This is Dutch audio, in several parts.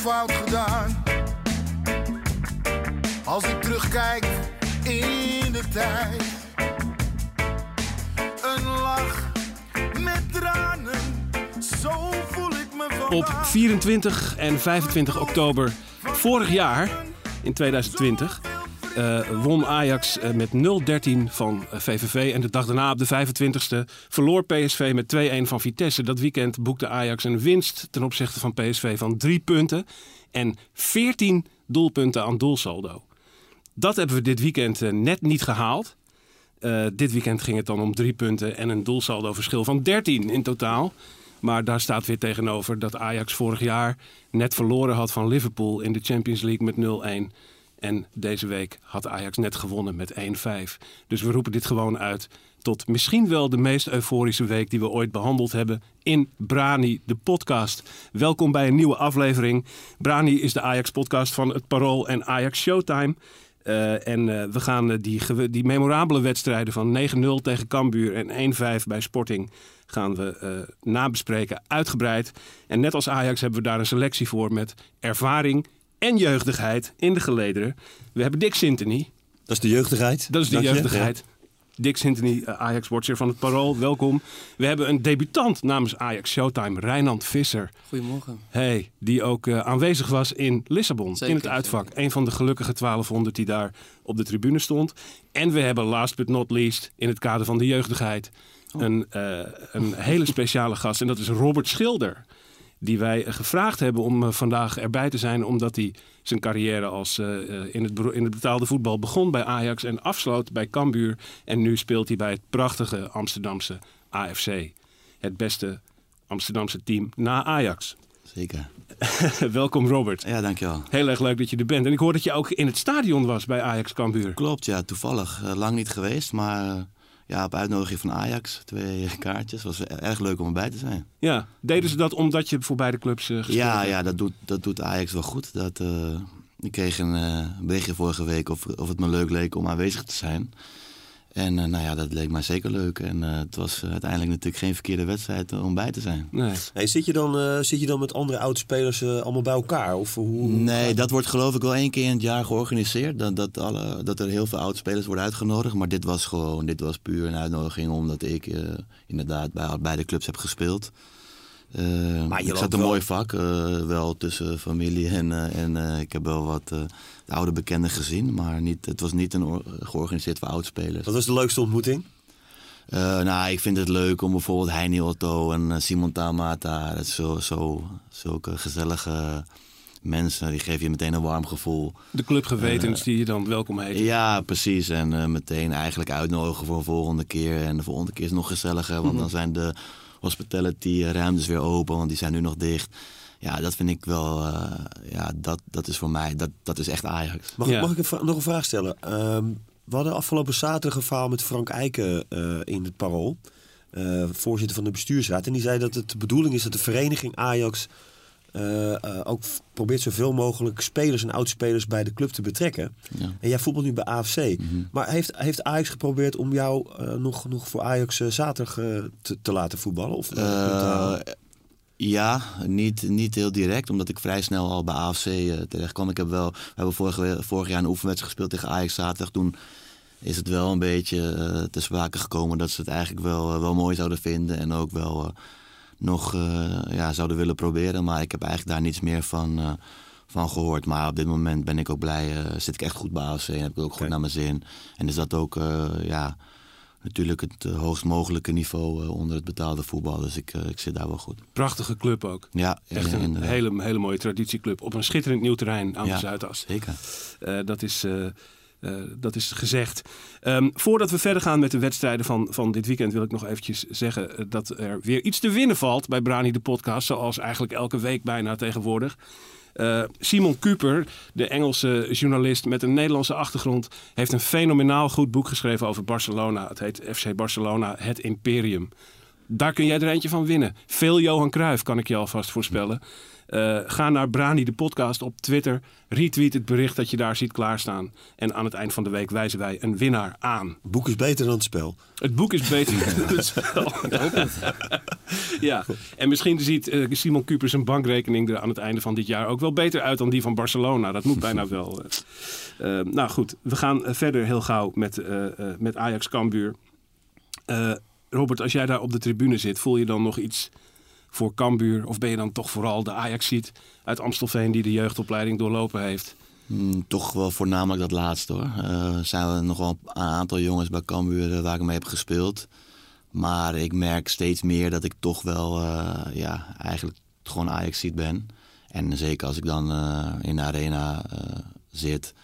Fout gedaan. Als ik terugkijk in de tijd, een lach met tranen, zo voel ik me van. Op 24 en 25 oktober vorig jaar, in 2020, eh, won Ajax eh, met 0-13 van eh, VVV. En de dag daarna, op de 25e, verloor PSV met 2-1 van Vitesse. Dat weekend boekte Ajax een winst ten opzichte van PSV van 3 punten en 14 doelpunten aan doelsaldo. Dat hebben we dit weekend eh, net niet gehaald. Eh, dit weekend ging het dan om drie punten en een doelsaldo verschil van 13 in totaal. Maar daar staat weer tegenover dat Ajax vorig jaar net verloren had van Liverpool in de Champions League met 0-1. En deze week had Ajax net gewonnen met 1-5. Dus we roepen dit gewoon uit tot misschien wel de meest euforische week die we ooit behandeld hebben in Brani, de podcast. Welkom bij een nieuwe aflevering. Brani is de Ajax-podcast van het Parool en Ajax Showtime. Eh, en eh, we gaan eh, die, die memorabele wedstrijden van 9-0 tegen Cambuur en 1-5 bij Sporting gaan we nabespreken, uitgebreid. En net als Ajax hebben we daar een selectie voor met ervaring en jeugdigheid in de gelederen. We hebben Dick Sintony, Dat is de jeugdigheid. dat is de Dank je. jeugdigheid. Dick Sintony, eh, Ajax-watcher van het Parool, welkom. We hebben een debutant namens Ajax Showtime, Rijnand Visser. Goedemorgen. Hey, die ook eh, aanwezig was in Lissabon, Zeker, in het uitvak. Een van de gelukkige 1200 die daar op de tribune stond. En we hebben last but not least, in het kader van de jeugdigheid, Oh. een, eh, een hele speciale gast. En dat is Robert Schilder. Die wij gevraagd hebben om eh, vandaag erbij te zijn, omdat hij zijn carrière als, eh, eh, in, het, in het betaalde voetbal begon bij Ajax en afsloot bij Cambuur. En nu speelt hij bij het prachtige Amsterdamse AFC. Het beste Amsterdamse team na Ajax. Zeker. Welkom Robert. Ja, dankjewel. Heel erg leuk dat je er bent. En ik hoor dat je ook in het stadion was bij Ajax Cambuur. Klopt, ja, toevallig. Lang niet geweest, maar ja, op uitnodiging van Ajax. Twee kaartjes. Was erg leuk om erbij te zijn. Ja, deden ze dat omdat je voor beide clubs eh, gespeeld Ja, hebt? ja dat, doet, dat doet Ajax wel goed. Dat, eh, ik kreeg een berichtje vorige week of, of het me leuk leek om aanwezig te zijn. En eh, nou ja, dat leek mij zeker leuk. En eh, het was eh, uiteindelijk natuurlijk geen verkeerde wedstrijd om bij te zijn. Nee. Hey, zit, je dan, eh, zit je dan met andere oudspelers allemaal bij elkaar? Of hoe, Nee, dat wordt geloof ik wel één keer in het jaar georganiseerd. Dat, dat, alle, dat er heel veel oudspelers worden uitgenodigd. Maar dit was gewoon, dit was puur een uitnodiging omdat ik eh, inderdaad bij beide clubs heb gespeeld. Eh, Maar je ik zat een wel- mooi vak, eh, wel tussen familie en, eh, en eh, ik heb wel wat eh, de oude bekenden gezien. Maar niet, het was niet een or- georganiseerd voor oudspelers. Wat was de leukste ontmoeting? Eh, nou, ik vind het leuk om bijvoorbeeld Heini Otto en eh, Simon Tamata. Dat is zo, zo, zulke gezellige mensen. Die geven je meteen een warm gevoel. De clubgewetens die je dan welkom heet. Ja, precies. En eh, meteen eigenlijk uitnodigen voor een volgende keer. En de volgende keer is het nog gezelliger. Want dan zijn de hospitality ruimtes weer open. Want die zijn nu nog dicht. Ja, dat vind ik wel... eh, ja, dat, dat is voor mij... Dat, dat is echt Ajax. Mag, Ja. mag ik een nog een vraag stellen? Ehm, we hadden afgelopen zaterdag een verhaal met Frank Eiken eh, in het Parool. eh, voorzitter van de bestuursraad. En die zei dat het de bedoeling is dat de vereniging Ajax... eh, eh, ook probeert zoveel mogelijk spelers en oudspelers bij de club te betrekken. Ja. En jij voetbalt nu bij AFC. Maar heeft, heeft Ajax geprobeerd om jou eh, nog, nog voor Ajax zaterdag te, te laten voetballen? Of, ja, niet, niet heel direct, omdat ik vrij snel al bij AFC terecht kwam. Ik heb wel, we hebben vorige, vorig jaar een oefenwedstrijd gespeeld tegen Ajax zaterdag. Toen is het wel een beetje te sprake gekomen dat ze het eigenlijk wel, wel mooi zouden vinden. En ook wel nog eh, ja, zouden willen proberen. Maar ik heb eigenlijk daar niets meer van, eh, van gehoord. Maar op dit moment ben ik ook blij, eh, zit ik echt goed bij AFC en heb ik ook goed naar mijn zin. En is dat ook, ja, natuurlijk het hoogst mogelijke niveau onder het betaalde voetbal. Dus ik, ik zit daar wel goed. Prachtige club ook. Ja, Echt een inderdaad. hele, hele mooie traditieclub. Op een schitterend nieuw terrein aan Ja. de Zuidas. Zeker. Dat is dat is gezegd. Ehm, voordat we verder gaan met de wedstrijden van, van dit weekend, wil ik nog eventjes zeggen eh, dat er weer iets te winnen valt bij Brani de podcast. Zoals eigenlijk elke week bijna tegenwoordig. Eh, Simon Kuper, de Engelse journalist met een Nederlandse achtergrond, heeft een fenomenaal goed boek geschreven over Barcelona. Het heet FC Barcelona, het Imperium. Daar kun jij er eentje van winnen. Veel Johan Cruijff kan ik je alvast voorspellen. Uh, ga naar Brani de podcast op Twitter. Retweet het bericht dat je daar ziet klaarstaan. En aan het eind van de week wijzen wij een winnaar aan. Het boek is beter dan het spel. Het boek is beter dan het spel. ja, en misschien ziet uh, Simon Kuper zijn bankrekening er aan het einde van dit jaar ook wel beter uit dan die van Barcelona. Dat moet bijna wel. Uh, nou goed, we gaan verder heel gauw met, met Ajax Cambuur. Robert, als jij daar op de tribune zit, voel je dan nog iets voor Cambuur? Of ben je dan toch vooral de Ajax-ziet uit Amstelveen die de jeugdopleiding doorlopen heeft? Mm, toch wel voornamelijk dat laatste hoor. Uh, zijn we nog wel een aantal jongens bij Cambuur uh, waar ik mee heb gespeeld. Maar ik merk steeds meer dat ik toch wel uh, ja, eigenlijk gewoon Ajax-ziet ben. En zeker als ik dan in de arena zit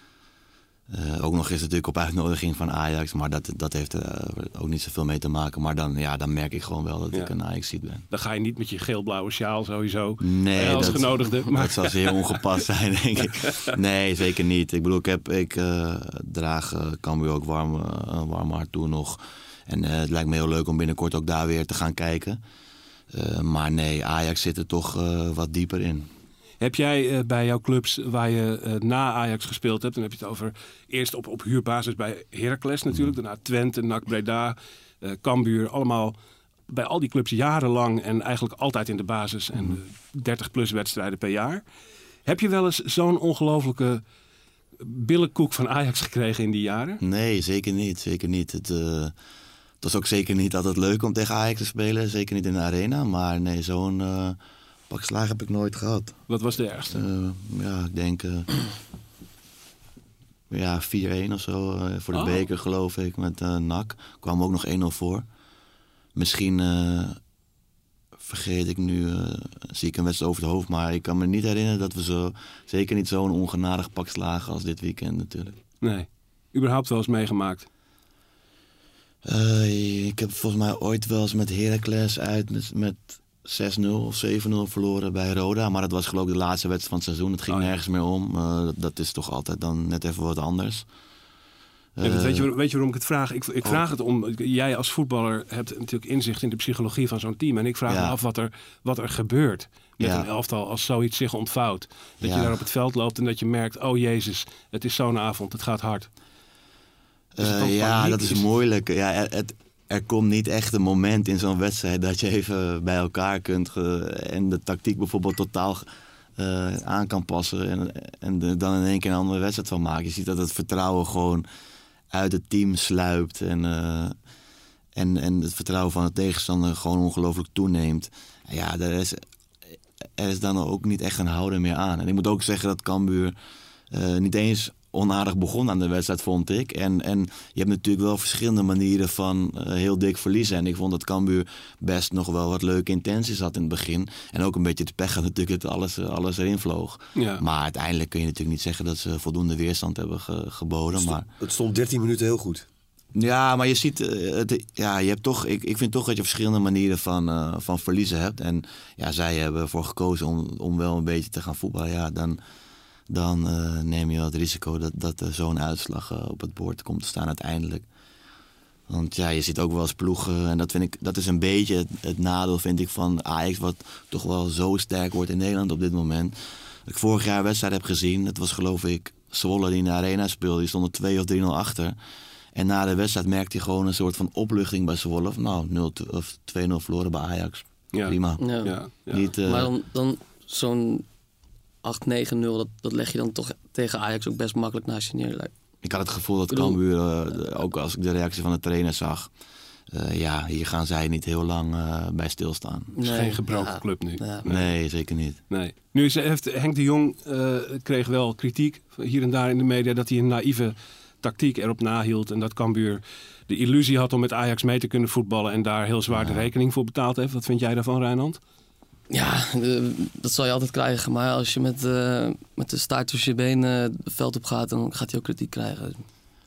uh, ook nog eens natuurlijk op uitnodiging van Ajax, maar dat, dat heeft er uh, ook niet zoveel mee te maken. Maar dan, ja, dan merk ik gewoon wel dat Ja. ik een Ajax-ziet ben. Dan ga je niet met je geel-blauwe sjaal sowieso Nee, eh, als dat, genodigde. Maar dat zou zeer ongepast zijn, denk ik. Nee, zeker niet. Ik bedoel, ik, heb, ik eh, draag uh, Cambuur ook warm, eh, een warm hart toe nog. En eh, het lijkt me heel leuk om binnenkort ook daar weer te gaan kijken. Eh, maar nee, Ajax zit er toch eh, wat dieper in. Heb jij eh, bij jouw clubs waar je eh, na Ajax gespeeld hebt, dan heb je het over eerst op, op huurbasis bij Heracles natuurlijk, daarna Twente, NAC Breda, eh Cambuur, allemaal bij al die clubs jarenlang en eigenlijk altijd in de basis en eh, 30 plus wedstrijden per jaar. Heb je wel eens zo'n ongelofelijke billenkoek van Ajax gekregen in die jaren? Nee, zeker niet. Zeker niet. Het, het was ook zeker niet altijd leuk om tegen Ajax te spelen. Zeker niet in de arena. Maar nee, zo'n pak slaag heb ik nooit gehad. Wat was de ergste? Eh, ja, ik denk... eh, ja, 4-1 of zo eh, voor de Oh. beker, geloof ik, met NAC. Kwam ook nog 1-0 voor. Misschien vergeet ik nu, zie ik een wedstrijd over het hoofd. Maar ik kan me niet herinneren dat we zo... Zeker niet zo'n ongenadig pak slagen als dit weekend natuurlijk. Nee. Überhaupt wel eens meegemaakt? Ik heb volgens mij ooit wel eens met Heracles uit met, met 6-0 of 7-0 verloren bij Roda. Maar dat was geloof ik de laatste wedstrijd van het seizoen. Het ging Oh ja. nergens meer om. Eh, dat, dat is toch altijd dan net even wat anders. Ja, Eh, weet, je, waar- weet je waarom ik het vraag? Ik, ik oh. vraag het om. Jij als voetballer hebt natuurlijk inzicht in de psychologie van zo'n team. En ik vraag Ja. me af wat er, wat er gebeurt met een elftal als zoiets zich ontvouwt. Dat je daar op het veld loopt en dat je merkt: oh jezus, het is zo'n avond, het gaat hard. Eh, ja, dat is moeilijk. Ja, het, er komt niet echt een moment in zo'n wedstrijd dat je even bij elkaar kunt en de tactiek bijvoorbeeld totaal eh, aan kan passen en, en de- dan in één keer een andere wedstrijd van maken. Je ziet dat het vertrouwen gewoon uit het team sluipt en, eh, en, en het vertrouwen van de tegenstander gewoon ongelooflijk toeneemt. Ja, er is, er is dan ook niet echt een houden meer aan. En ik moet ook zeggen dat Cambuur eh, niet eens onaardig begon aan de wedstrijd, vond ik. En, en je hebt natuurlijk wel verschillende manieren van eh, heel dik verliezen. En ik vond dat Cambuur best nog wel wat leuke intenties had in het begin. En ook een beetje het pech had natuurlijk dat alles, eh, alles erin vloog. Ja. Maar uiteindelijk kun je natuurlijk niet zeggen dat ze voldoende weerstand hebben ge- geboden. Maar Het stond 13 minuten heel goed. ja, maar je ziet, eh, het, ja, je hebt toch, ik, ik vind toch dat je verschillende manieren van, van verliezen hebt. En ja, zij hebben ervoor gekozen om, om wel een beetje te gaan voetballen. Ja, dan, dan eh, neem je wel het risico dat, dat er zo'n uitslag eh, op het bord komt te staan uiteindelijk. Want ja, je ziet ook wel eens ploegen. En dat, vind ik, dat is een beetje het, het nadeel, vind ik, van Ajax. Wat toch wel zo sterk wordt in Nederland op dit moment. Dat ik vorig jaar een wedstrijd heb gezien. Dat was geloof ik Zwolle die in de arena speelde. Die stonden 2 of 3-0 achter. En na de wedstrijd merkte hij gewoon een soort van opluchting bij Zwolle. Van, Nou, 0 of 2-0 verloren bij Ajax. Ja. Prima. Ja. Ja, ja. Niet, eh, Maar dan, dan zo'n 8-9-0, dat, dat leg je dan toch tegen Ajax ook best makkelijk naast je neer. Ik had het gevoel dat Cambuur, eh, ook als ik de reactie van de trainer zag... eh, ja, hier gaan zij niet heel lang eh, bij stilstaan. Het is geen gebroken club nu. Ja. Nee, zeker niet. Nee. Nu is, heeft Henk de Jong eh, kreeg wel kritiek hier en daar in de media dat hij een naïeve tactiek erop nahield. En dat Cambuur de illusie had om met Ajax mee te kunnen voetballen en daar heel zwaar de rekening voor betaald heeft. Wat vind jij daarvan, Rijnand? Ja, de- dat zal je altijd krijgen. Maar als je met, eh, met de staart tussen je benen het veld op gaat, dan gaat hij ook kritiek krijgen.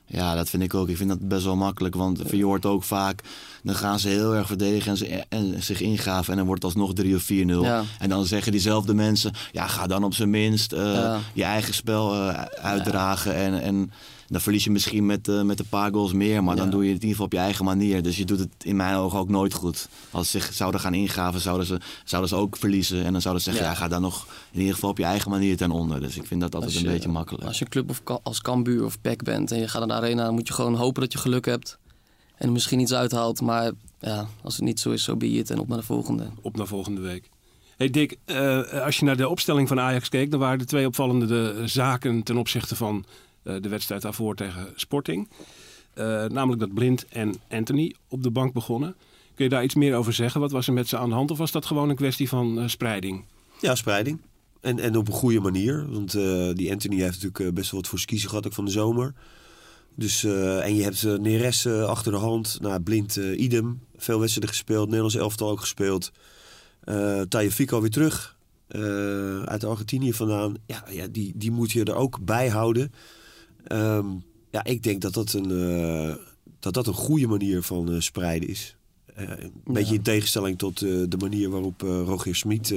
Ja, dat vind ik ook. Ik vind dat best wel makkelijk. Want je hoort ook vaak, dan gaan ze heel erg verdedigen en, ze, en zich ingaven. En dan wordt het alsnog 3 of 4-0. Ja. En dan zeggen diezelfde mensen, ja, ga dan op zijn minst eh, Ja. je eigen spel eh, uitdragen. En, en dan verlies je misschien met, eh, met een paar goals meer. Maar dan doe je het in ieder geval op je eigen manier. Dus je doet het in mijn ogen ook nooit goed. Als ze zich zouden gaan ingaven, zouden ze, zouden ze ook verliezen. En dan zouden ze zeggen, ja. Ja. ga dan nog in ieder geval op je eigen manier ten onder. Dus ik vind dat altijd een je- beetje makkelijk. Als je een club of Ka- als Cambuur of PEC bent en je gaat naar de arena, dan moet je gewoon hopen dat je geluk hebt. En misschien iets uithaalt. Maar ja, als het niet zo is, zo be it en op naar de volgende. Op naar volgende week. Hey Dick, eh, als je naar de opstelling van Ajax keek, dan waren er twee opvallende de, zaken ten opzichte van eh, de wedstrijd daarvoor tegen Sporting. Eh, namelijk dat Blind en Anthony op de bank begonnen. Kun je daar iets meer over zeggen? Wat was er met ze aan de hand? Of was dat gewoon een kwestie van eh, spreiding? Ja, spreiding. En, en op een goede manier. Want eh, die Anthony heeft natuurlijk eh, best wel wat voor kiezen gehad, ook van de zomer. Dus, eh, en je hebt eh, Neres eh, achter de hand. Nou, Blind, eh, idem. Veel wedstrijden gespeeld. Nederlands elftal ook gespeeld. Eh Fico weer terug. eh, uit Argentinië vandaan. Ja, ja die, die moet je er ook bij houden. Ehm, ja, ik denk dat dat een, eh, dat dat een goede manier van eh, spreiden is. Eh, een beetje in tegenstelling tot de manier waarop eh, Roger Smit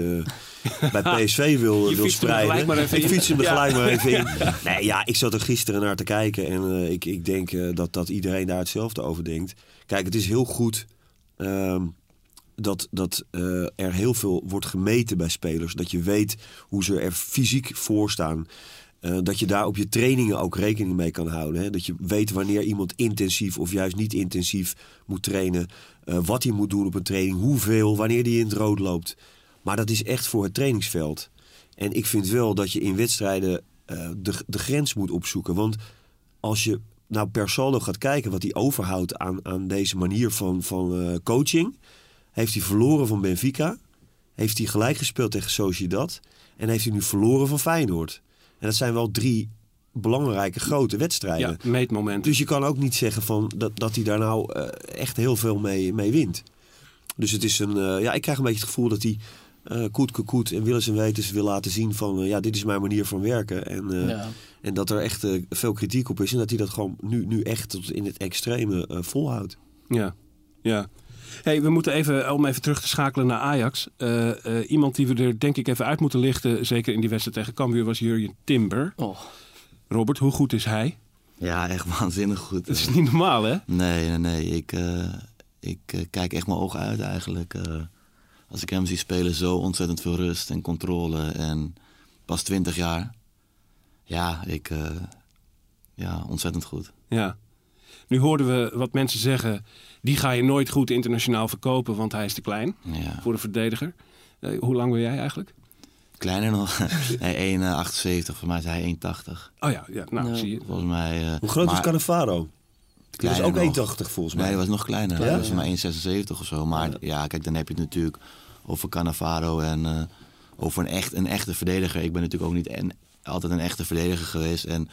bij PSV wil, wil spreiden. maar ik fiets hem er Ja. gelijk maar even in. Nee, ja, ik zat er gisteren naar te kijken en ik, ik denk dat, dat iedereen daar hetzelfde over denkt. Kijk, het is heel goed ehm, dat, dat er heel veel wordt gemeten bij spelers. Dat je weet hoe ze er fysiek voor staan. Eh, dat je daar op je trainingen ook rekening mee kan houden. Hè? Dat je weet wanneer iemand intensief of juist niet intensief moet trainen. eh, wat hij moet doen op een training. Hoeveel, wanneer hij in het rood loopt. Maar dat is echt voor het trainingsveld. En ik vind wel dat je in wedstrijden eh, de, de grens moet opzoeken. Want als je nou per saldo gaat kijken wat hij overhoudt aan, aan deze manier van, van coaching. Heeft hij verloren van Benfica. Heeft hij gelijk gespeeld tegen Sociedad. En heeft hij nu verloren van Feyenoord. En dat zijn wel drie belangrijke grote wedstrijden. Ja, meetmomenten. Dus je kan ook niet zeggen van dat, dat hij daar nou eh, echt heel veel mee, mee wint. Dus het is een. eh, ja, ik krijg een beetje het gevoel dat hij eh koet, koet, koet en willens en wetens wil laten zien van ja, dit is mijn manier van werken. En, eh, Ja. en dat er echt veel kritiek op is. En dat hij dat gewoon nu, nu echt tot in het extreme volhoudt. Ja, ja. Hey, we moeten even, om even terug te schakelen naar Ajax. Eh, eh, iemand die we er denk ik even uit moeten lichten, zeker in die wedstrijd tegen Cambuur, was Jurjen Timber. Oh, Robert, hoe goed is hij? Ja, echt waanzinnig goed. Dat is niet normaal, hè? Nee, nee, nee. Ik, eh, ik eh, kijk echt mijn ogen uit eigenlijk. eh, als ik hem zie spelen, zo ontzettend veel rust en controle. En pas 20 jaar. Ja, ik. eh, ja, ontzettend goed. Ja. Nu hoorden we wat mensen zeggen, die ga je nooit goed internationaal verkopen, want hij is te klein Ja. voor een verdediger. Eh, hoe lang ben jij eigenlijk? Kleiner nog. nee, 1,78. Voor mij is hij 1,80. Oh ja, ja nou Ja. zie je. Volgens mij. eh, Hoe groot is Cannavaro? Dat is kleiner ook nog. 1,80 volgens mij. Nee, dat was nog kleiner. Ja? Dat was maar 1,76 of zo. Maar ja. kijk, dan heb je het natuurlijk over Cannavaro en eh, over een, echt, een echte verdediger. Ik ben natuurlijk ook niet en, altijd een echte verdediger geweest. En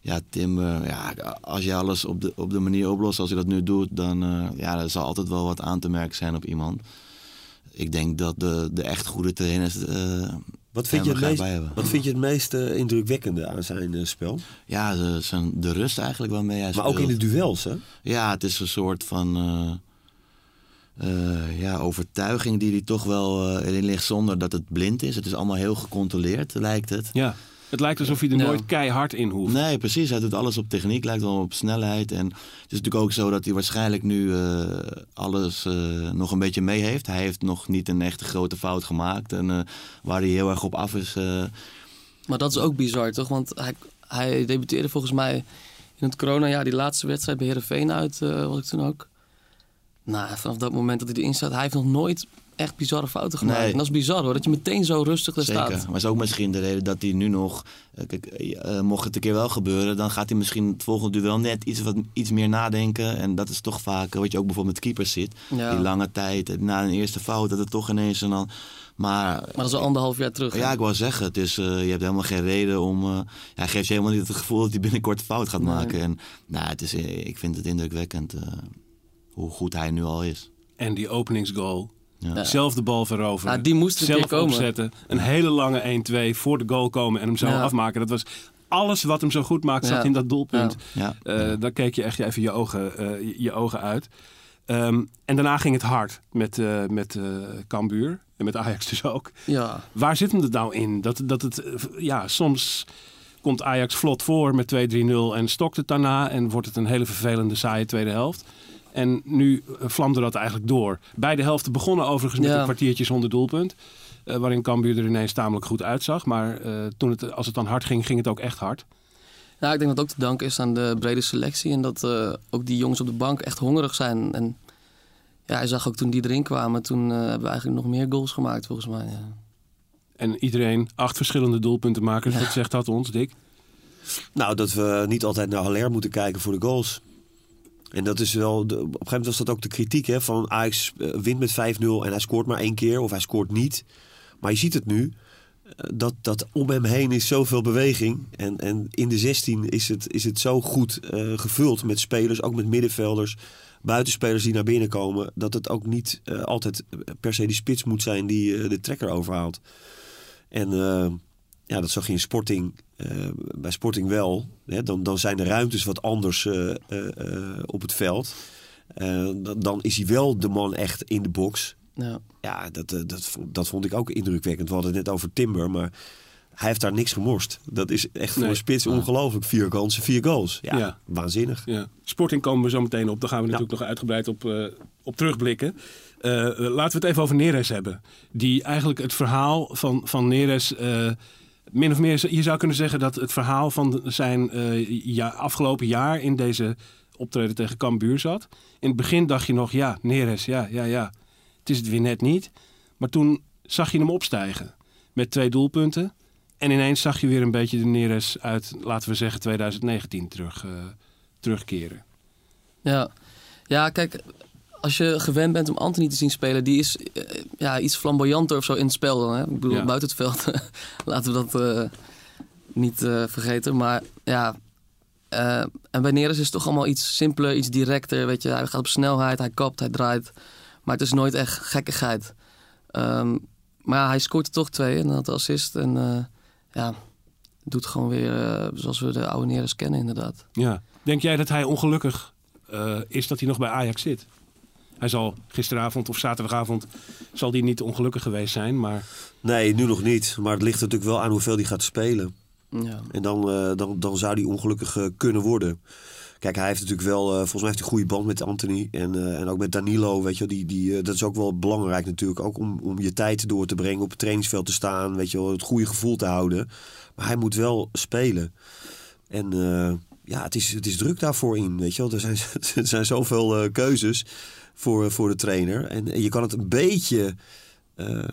ja, Tim, eh, ja, als je alles op de, op de manier oplost als je dat nu doet, dan eh, ja, er zal altijd wel wat aan te merken zijn op iemand. Ik denk dat de, de echt goede trainers. eh, Wat vind, je het er meest, bij hebben. wat vind je het meest indrukwekkende aan zijn spel? Ja, de, zijn, de rust eigenlijk waarmee hij Maar ook in speelt. de duels, hè? Ja, het is een soort van eh, eh, ja, overtuiging die hij toch wel eh, erin ligt zonder dat het blind is. Het is allemaal heel gecontroleerd, lijkt het. Ja. Het lijkt alsof hij er Ja. nooit keihard in hoeft. Nee, precies. Hij doet alles op techniek, lijkt wel op snelheid. En het is natuurlijk ook zo dat hij waarschijnlijk nu eh, alles eh, nog een beetje mee heeft. Hij heeft nog niet een echte grote fout gemaakt. En eh, waar hij heel erg op af is. eh, maar dat is ook bizar, toch? Want hij, hij debuteerde volgens mij in het coronajaar die laatste wedstrijd bij Heerenveen uit, eh was ik toen ook. Nou, vanaf dat moment dat hij erin staat, hij heeft nog nooit echt bizarre fouten gemaakt. Nee. En dat is bizar hoor, dat je meteen zo rustig er Zeker. staat. Maar is ook misschien de reden dat hij nu nog. eh, Kijk, eh, mocht het een keer wel gebeuren, dan gaat hij misschien het volgende duel net iets, wat, iets meer nadenken. En dat is toch vaak eh, wat je ook bijvoorbeeld met keepers ziet. Ja. Die lange tijd, eh, na een eerste fout, dat het toch ineens en dan. Maar, Maar dat is al anderhalf jaar terug. hè? ja, ik wou zeggen, het is, eh, je hebt helemaal geen reden om. eh, ja, hij geeft je helemaal niet het gevoel dat hij binnenkort fout gaat Nee. maken. En nou, het is, eh, ik vind het indrukwekkend eh, hoe goed hij nu al is. En die openingsgoal. Ja. Zelf de bal veroveren. Ja, die moest er een zelf komen. opzetten. Een hele lange 1-2 voor de goal komen en hem zo Ja. afmaken. Dat was alles wat hem zo goed maakt zat Ja. in dat doelpunt. Ja. Eh, dan keek je echt even je ogen, eh, je, je ogen uit. Ehm, en daarna ging het hard met, eh met eh Cambuur. En met Ajax dus ook. Ja, Waar zit hem het nou in? Dat, dat het, ja, soms komt Ajax vlot voor met 2-3-0 en stokt het daarna. En wordt het een hele vervelende, saaie tweede helft. En nu eh, vlamde dat eigenlijk door. Beide helften begonnen overigens met Ja. een kwartiertje zonder doelpunt. eh, waarin Cambuur er ineens tamelijk goed uitzag. Maar eh, toen het, als het dan hard ging, ging het ook echt hard. Nou, ik denk dat het ook te danken is aan de brede selectie. En dat eh, ook die jongens op de bank echt hongerig zijn. En ja, hij zag ook toen die erin kwamen, toen eh, hebben we eigenlijk nog meer goals gemaakt volgens mij. Ja. En iedereen acht verschillende doelpuntenmakers. Wat zegt dat ons, Dick? Nou, dat we niet altijd naar Haller moeten kijken voor de goals. En dat is wel, op een gegeven moment was dat ook de kritiek hè, van Ajax eh, wint met 5-0 en hij scoort maar één keer of hij scoort niet. Maar je ziet het nu, eh, dat, dat om hem heen is zoveel beweging. En, en in de 16 is het, is het zo goed eh, gevuld met spelers, ook met middenvelders, buitenspelers die naar binnen komen. Dat het ook niet altijd per se die spits moet zijn die de trekker overhaalt. En ja, dat zag je in Sporting, eh, bij Sporting wel. Hè, dan, dan zijn de ruimtes wat anders eh, eh, eh, op het veld. Eh, dan, dan is hij wel de man echt in de box. Ja. Ja, dat, dat, vond- dat vond ik ook indrukwekkend. We hadden het net over Timber, maar hij heeft daar niks gemorst. Dat is echt voor Nee. een spits ongelooflijk. Vier kansen, vier goals. Ja, Ja. waanzinnig. Ja. Sporting komen we zo meteen op. Daar gaan we Ja. natuurlijk nog uitgebreid op, eh, op terugblikken. Laten we het even over Neres hebben. Die eigenlijk het verhaal van, van Neres... eh, min of meer, je zou kunnen zeggen dat het verhaal van zijn eh, afgelopen jaar... in deze optreden tegen Cambuur zat. In het begin dacht je nog, ja, Neres, ja, ja, ja. Het is het weer net niet. Maar toen zag je hem opstijgen. Met twee doelpunten. En ineens zag je weer een beetje de Neres uit, laten we zeggen, 2019 terug, eh, terugkeren. Ja. ja, kijk, als je gewend bent om Anthony te zien spelen, die is eh, ja, iets flamboyanter of zo in het spel dan. Hè? Ik bedoel, Ja. buiten het veld laten we dat eh, niet eh, vergeten. Maar ja, en bij Neres is het toch allemaal iets simpeler, iets directer. Weet je, hij gaat op snelheid, hij kapt, hij draait. Maar het is nooit echt gekkigheid. Ehm, maar ja, hij scoort er toch twee en had de assist. En ja, doet gewoon weer zoals we de oude Neres kennen inderdaad. Ja. Denk jij dat hij ongelukkig is dat hij nog bij Ajax zit? Hij zal gisteravond of zaterdagavond zal die niet ongelukkig geweest zijn, maar Nee, nu nog niet. Maar het ligt natuurlijk wel aan hoeveel hij gaat spelen. Ja. En dan, eh, dan, dan zou hij ongelukkig eh, kunnen worden. Kijk, hij heeft natuurlijk wel, eh, volgens mij heeft hij een goede band met Anthony. En, eh, en ook met Danilo, weet je wel. Die, die, eh, dat is ook wel belangrijk natuurlijk. Ook om, om je tijd door te brengen, op het trainingsveld te staan. Weet je wel, het goede gevoel te houden. Maar hij moet wel spelen. En eh, ja, het is, het is druk daarvoor in, weet je wel. Er zijn, er zijn zoveel eh, keuzes voor, voor de trainer. En, je kan het een beetje... eh,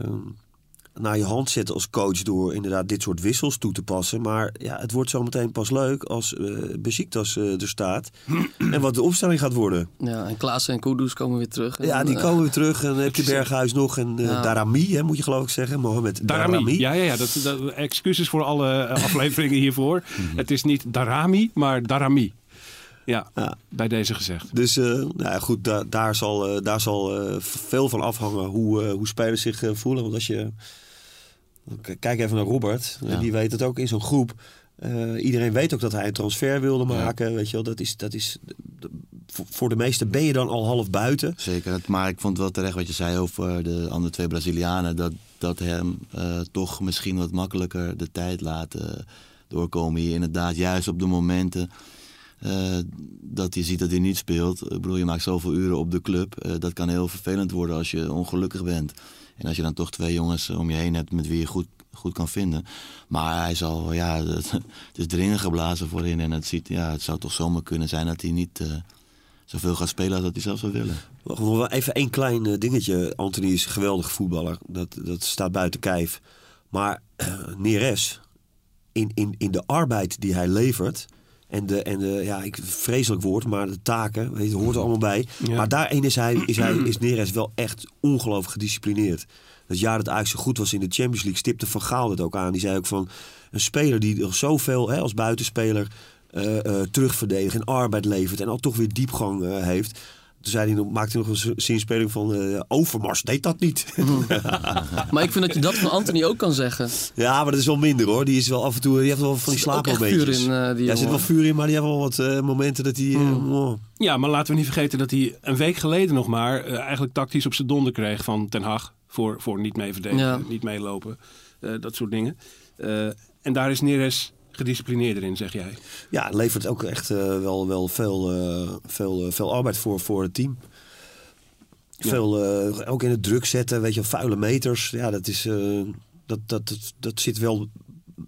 naar je hand zetten als coach door inderdaad dit soort wissels toe te passen. Maar ja, het wordt zometeen pas leuk als uh, Besiktas eh, er staat. en wat de opstelling gaat worden. Ja, en Klaassen en Kudus komen weer terug. Ja, En, die eh, komen weer terug. En dan heb je Berghuis nog. En eh, Ja. Darami, hè, moet je geloof ik zeggen. Mohamed Darami. Darami. Ja, ja, ja. Dat, dat, excuses voor alle afleveringen hiervoor. Het is niet Darami, maar Darami. Ja, Ja. bij deze gezegd. Dus eh, nou ja, goed, da- daar zal, eh, daar zal veel van afhangen hoe, eh, hoe spelers zich voelen. Want als je... Kijk even naar Robert. Ja. Die weet het ook in zo'n groep. Eh, iedereen weet ook dat hij een transfer wilde maken. Weet je wel, dat is, dat is, voor- de meesten ben je dan al half buiten. Zeker, maar ik vond wel terecht wat je zei over de andere twee Brazilianen. Dat, dat hem eh, toch misschien wat makkelijker de tijd laten doorkomen hier. Inderdaad, juist op de momenten eh, dat je ziet dat hij niet speelt. Ik bedoel, je maakt zoveel uren op de club. Dat kan heel vervelend worden als je ongelukkig bent. En als je dan toch twee jongens om je heen hebt met wie je goed, goed kan vinden. Maar hij zal, ja, het, is dringend geblazen voorin. En het, ziet, ja, het zou toch zomaar kunnen zijn dat hij niet eh, zoveel gaat spelen als dat hij zelf zou willen. Even één klein eh, dingetje. Anthony is een geweldige voetballer. Dat, dat staat buiten kijf. Maar eh, Neres, in, in, in de arbeid die hij levert... En de, en de ja, ik, vreselijk woord, maar de taken, weet je, hoort er allemaal bij. Ja. Maar daarin is, hij, is, hij, is Neres wel echt ongelooflijk gedisciplineerd. Dat jaar dat Ajax zo goed was in de Champions League, stipte Van Gaal het ook aan. Die zei ook van, een speler die er zoveel hè, als buitenspeler eh eh terugverdedigt en arbeid levert... en al toch weer diepgang eh, heeft... toen zei hij, nog- maakte hij nog een zinspeling van eh, Overmars deed dat niet. Maar ik vind dat je dat van Anthony ook kan zeggen. ja, maar dat is wel minder hoor. Die is wel af en toe, die heeft wel van die slaapmomentjes. die ja, er zit wel vuur in, maar die heeft wel wat eh, momenten dat hij... eh, oh. Ja, maar laten we niet vergeten dat hij een week geleden nog maar eigenlijk tactisch op zijn donder kreeg van Ten Hag. Voor, voor niet mee verdedigen, Ja. niet meelopen, eh, dat soort dingen. Eh, en daar is Neres gedisciplineerder in, zeg jij. Ja, het levert ook echt eh, wel, wel veel, eh, veel, eh, veel arbeid voor, voor het team. Veel, eh, ook in het druk zetten, weet je, vuile meters. Ja, dat, is, eh, dat, dat, dat, dat zit wel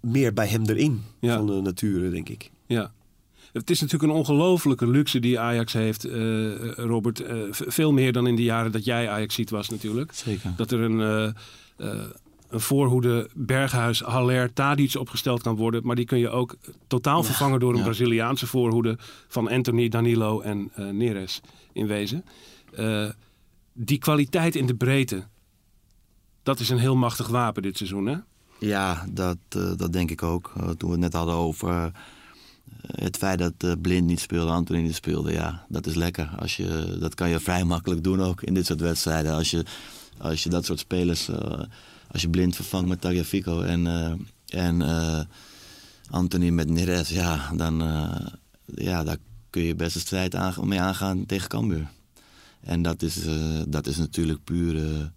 meer bij hem erin Ja. van de nature, denk ik. Ja. Het is natuurlijk een ongelofelijke luxe die Ajax heeft, Robert. Veel meer dan in de jaren dat jij Ajax ziet was natuurlijk. Zeker. Dat er een, eh, eh, een voorhoede Berghuis, Haller, Tadic opgesteld kan worden. Maar die kun je ook totaal vervangen door een ja. Braziliaanse voorhoede van Anthony, Danilo en eh, Neres in wezen. Eh, die kwaliteit in de breedte, dat is een heel machtig wapen dit seizoen hè? Ja, dat, eh, dat denk ik ook. Toen we het net hadden over het feit dat Blind niet speelde, Anthony niet speelde. Ja, dat is lekker. Als je, dat kan je vrij makkelijk doen ook in dit soort wedstrijden. Als je, als je dat soort spelers, als je Blind vervangt met Tagliafico en, eh, en eh, Anthony met Neres. Ja, dan eh, ja, daar kun je best een strijd aan, mee aangaan tegen Cambuur. En dat is, dat is natuurlijk puur,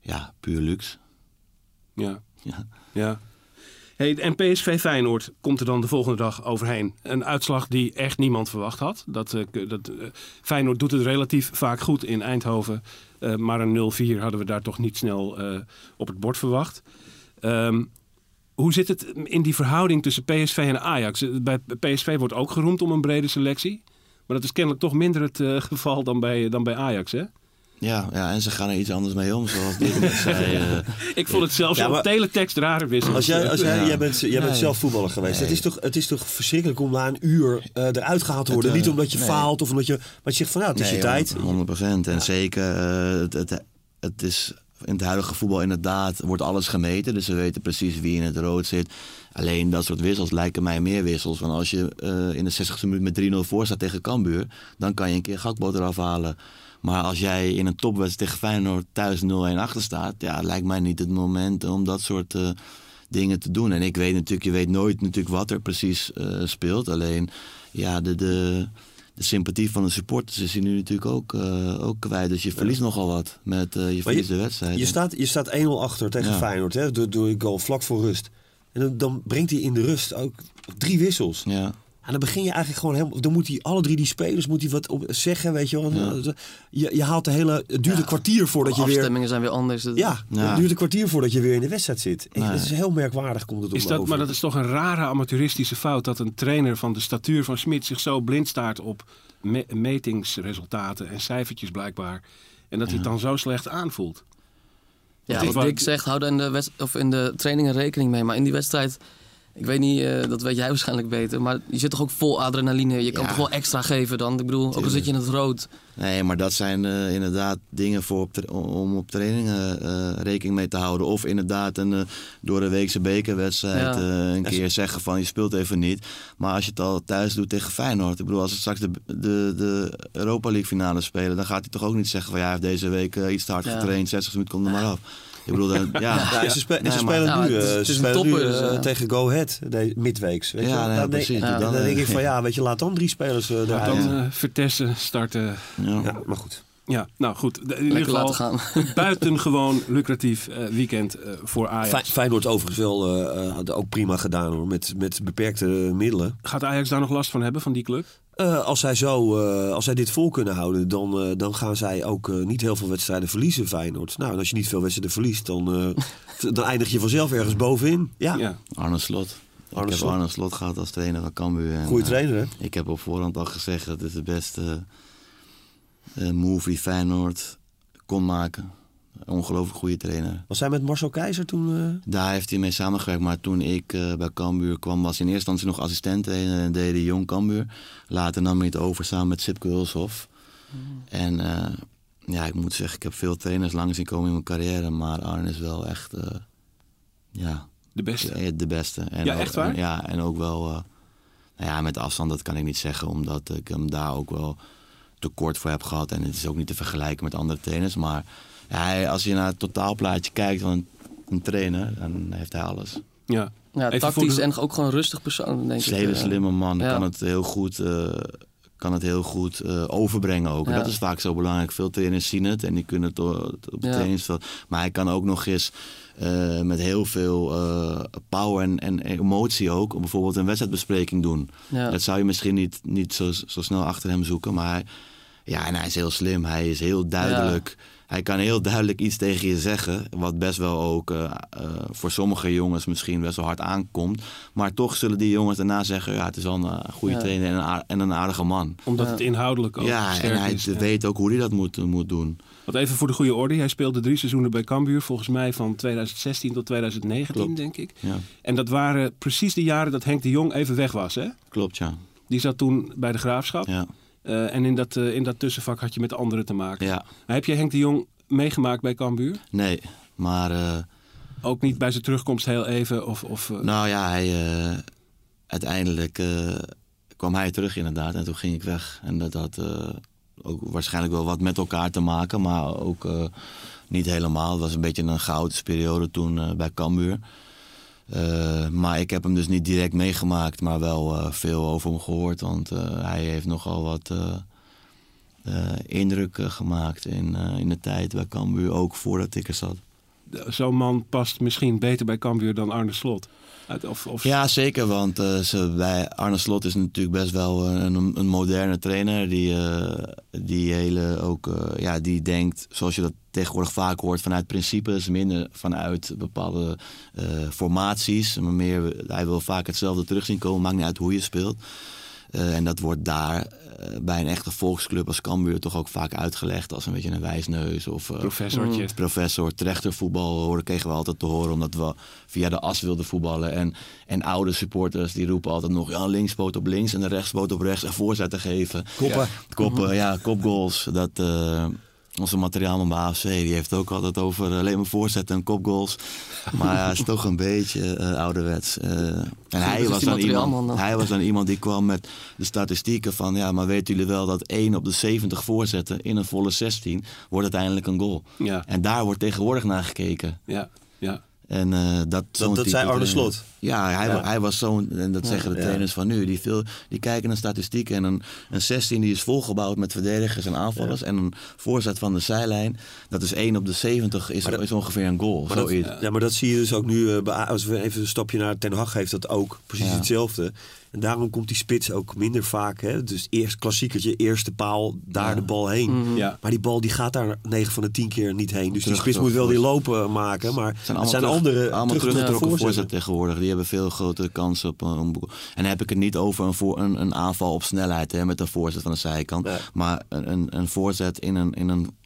ja, puur luxe. Ja. Ja. Ja. Hey, en PSV Feyenoord komt er dan de volgende dag overheen. Een uitslag die echt niemand verwacht had. Dat, eh, dat, eh, Feyenoord doet het relatief vaak goed in Eindhoven. Eh, maar een 0-4 hadden we daar toch niet snel op het bord verwacht. Ehm, hoe zit het in die verhouding tussen PSV en Ajax? Bij PSV wordt ook geroemd om een brede selectie. Maar dat is kennelijk toch minder het geval dan bij, dan bij Ajax, hè? Ja, ja, en ze gaan er iets anders mee om, zoals dit net zei. eh. Ik vond het zelfs Ja, op teletext rare wissels. Als jij, als jij, Ja. jij bent, jij bent zelf voetballer geweest. Het, is toch, het is toch verschrikkelijk om na een uur eh, eruit gehaald te worden. Het, eh, Niet omdat je nee. faalt of omdat je... Maar je zegt van ja, het is je tijd. 100 procent. En zeker, eh, het, het, het is in het huidige voetbal inderdaad, wordt alles gemeten. Dus we weten precies wie in het rood zit. Alleen dat soort wissels lijken mij meer wissels. Want als je eh, in de 60ste minuut met 3-0 voor staat tegen Cambuur, dan kan je een keer Gakbo eraf halen. Maar als jij in een topwedstrijd tegen Feyenoord thuis 0-1 achter staat, ja, lijkt mij niet het moment om dat soort eh, dingen te doen. En ik weet natuurlijk, je weet nooit natuurlijk wat er precies eh, speelt. Alleen, ja, de, de, de sympathie van de supporters is hier nu natuurlijk ook, eh, ook kwijt. Dus je verliest nogal wat met je verliest de wedstrijd. Je staat, je staat 1-0 achter tegen Ja. Feyenoord. Hè, door, door een goal vlak voor rust. En dan, dan brengt hij in de rust ook drie wissels. Ja. En dan begin je eigenlijk gewoon helemaal... Dan moet hij alle drie die spelers moet hij wat op zeggen, weet je wel. Je, je haalt de hele... Het duurt een kwartier voordat je weer... afstemmingen zijn weer anders. Ja, Ja. het duurt een kwartier voordat je weer in de wedstrijd zit. En Nee. Dat is heel merkwaardig, komt het op Is dat, over. maar dat is toch een rare amateuristische fout dat een trainer van de statuur van Smit zich zo blind staart op me- metingsresultaten en cijfertjes blijkbaar. En dat hij het dan zo slecht aanvoelt. Ja, wat Dick zegt, hou daar in de, wedst- of in de trainingen rekening mee. Maar in die wedstrijd, ik weet niet, eh, dat weet jij waarschijnlijk beter. Maar je zit toch ook vol adrenaline. Je kan Ja. toch wel extra geven dan. Ik bedoel, ook al zit je in het rood. Nee, maar dat zijn eh, inderdaad dingen voor op om op trainingen eh, rekening mee te houden. Of inderdaad een door de weekse bekerwedstrijd Ja. een keer zeggen van je speelt even niet. Maar als je het al thuis doet tegen Feyenoord. Ik bedoel, als ze straks de, de, de Europa League finale spelen, dan gaat hij toch ook niet zeggen van ja, hij heeft deze week iets te hard getraind, 60 minuten komt er maar af. Ik bedoel, dan, ja, Ja, en ze, spe- en Nee, ze maar- spelen Ja, nu, het is- eh, het ze spelen nu topper, dus, eh, ja. tegen Go Ahead, de, midweeks. Weet je Ja, nee, dan, denk, precies. dan, Dan, dan eh, denk ik van ja, weet je, laat dan drie spelers eh, eruit. dan Ja. eh Vertessen starten. ja. maar goed. Ja, nou goed. In ieder geval gaan. een buitengewoon lucratief eh, weekend eh, voor Ajax. Fey- Feyenoord overigens wel eh, eh, had ook prima gedaan hoor, met, met beperkte middelen. Gaat Ajax daar nog last van hebben, van die club? Eh, als, zij zo, eh, als zij dit vol kunnen houden, dan, eh, dan gaan zij ook eh, niet heel veel wedstrijden verliezen, Feyenoord. Nou, en als je niet veel wedstrijden verliest, dan, eh, dan eindig je vanzelf ergens bovenin. Ja, Ja. Arne Slot. Arne ik heb Slot. Arne Slot gehad als trainer van Cambuur. eh, trainer hè? Ik heb op voorhand al gezegd dat het de beste eh, move die Feyenoord kon maken. Ongelooflijk goede trainer. Was hij met Marcel Keizer toen? eh? Daar heeft hij mee samengewerkt. Maar toen ik eh, bij Cambuur kwam, was hij in eerste instantie nog assistent trainer en deed hij jong Cambuur. Later nam hij het over samen met Sipke Hulshoff. En eh, ja, ik moet zeggen, ik heb veel trainers lang zien komen in mijn carrière. Maar Arne is wel echt eh, ja, De beste. de beste. En Ja, ook- echt waar? Ja, en ook wel... eh, nou ja, met afstand, dat kan ik niet zeggen. Omdat ik hem daar ook wel tekort voor heb gehad. En het is ook niet te vergelijken met andere trainers. Maar hij- als je naar het totaalplaatje kijkt van een, een trainer, dan heeft hij alles. Ja. Ja, tactisch de- en ook gewoon een rustig persoon, denk ik. een hele eh. slimme man. ja. Kan het heel goed, eh, kan het heel goed eh, overbrengen ook. En. Dat is vaak zo belangrijk. Veel trainers zien het en die kunnen het op het Ja. trainingsveld. Maar hij kan ook nog eens eh, met heel veel eh, power en, en emotie ook... bijvoorbeeld een wedstrijdbespreking doen. Ja. Dat zou je misschien niet, niet zo, zo snel achter hem zoeken. Maar hij, ja, en hij is heel slim. Hij is heel duidelijk. Hij kan heel duidelijk iets tegen je zeggen. Wat best wel ook eh, eh, voor sommige jongens misschien best wel hard aankomt. Maar toch zullen die jongens daarna zeggen... Ja, het is wel een eh, goede Ja. trainer en een, en een aardige man. Omdat Ja. het inhoudelijk ook ja, sterk en hij is. Ja. weet ook hoe hij dat moet, moet doen. Want even voor de goede orde. Hij speelde drie seizoenen bij Cambuur. Volgens mij van 2016 tot 2019, Klopt. denk ik. Ja, En dat waren precies de jaren dat Henk de Jong even weg was. Hè? klopt, ja. Die zat toen bij de Graafschap. Ja, Eh, en in dat, eh, in dat tussenvak had je met anderen te maken. ja. Heb je Henk de Jong meegemaakt bij Cambuur? nee. Maar eh, Ook niet bij zijn terugkomst heel even? Of, of, nou ja, hij, uiteindelijk kwam hij terug inderdaad. En toen ging ik weg. En dat had ook waarschijnlijk wel wat met elkaar te maken. Maar ook niet helemaal. Het was een beetje een chaotische periode toen bij Cambuur. Eh, maar ik heb hem dus niet direct meegemaakt, maar wel eh, veel over hem gehoord. Want eh, hij heeft nogal wat indruk eh, gemaakt in, in de tijd bij Cambuur, ook voordat ik er zat. Zo'n man past misschien beter bij Cambuur dan Arne Slot. Of, Ja, zeker, want eh, ze, bij Arne Slot is natuurlijk best wel een, een moderne trainer. Die, eh, die, hele ook, eh, ja, die denkt, zoals je dat tegenwoordig vaak hoort, vanuit principes, minder vanuit bepaalde eh, formaties. Maar meer, hij wil vaak hetzelfde terug zien komen, maakt niet uit hoe je speelt. Eh, en dat wordt daar eh, bij een echte volksclub als Cambuur toch ook vaak uitgelegd als een beetje een wijsneus of eh, professortje. professor trechtervoetbal horen, kregen we altijd te horen. Omdat we via de as wilden voetballen. En, en oude supporters die roepen altijd nog... ja, linkspoot op links en de rechtspoot op rechts. En voorzetten geven. Koppen. Koppen, ja, kopgoals. Dat, eh, onze materiaalman bij AFC die heeft ook altijd over alleen maar voorzetten en kopgoals. Maar ja, is toch een beetje eh, ouderwets. Eh, en hij was, dan iemand, dan? hij was dan iemand die kwam met de statistieken van... ja, maar weten jullie wel dat 1 op de 70 voorzetten in een volle 16 wordt uiteindelijk een goal. Ja, En daar wordt tegenwoordig naar gekeken. ja, ja. En eh, dat, dat type zei Arne Slot. Ja, hij, Ja. hij was zo'n, en dat zeggen de ja. trainers van nu, die, veel, die kijken naar statistieken. En een, een 16 die is volgebouwd met verdedigers en aanvallers. En een voorzet van de zijlijn, dat is 1 op de 70, is, dat- ongeveer een goal. Maar dat, Zoiets. ja, maar dat zie je dus ook nu. eh, als we even een stapje naar Ten Hag heeft dat ook precies Ja. hetzelfde. En daarom komt die spits ook minder vaak. Hè? Dus eerst klassiekertje, eerste paal, daar Ja. de bal heen. Ja. Maar die bal die gaat daar 9 van de 10 keer niet heen. Dus die Terug- spits moet wel die lopen maken. Maar het zijn, allemaal terug- andere allemaal terug- teruggetrokken voorzetten. voorzet tegenwoordig. Die hebben veel grotere kansen op een. En dan heb ik het niet over een, voor, een, een aanval op snelheid hè, met een voorzet van de zijkant. Nee. Maar een, een, een voorzet in een, in een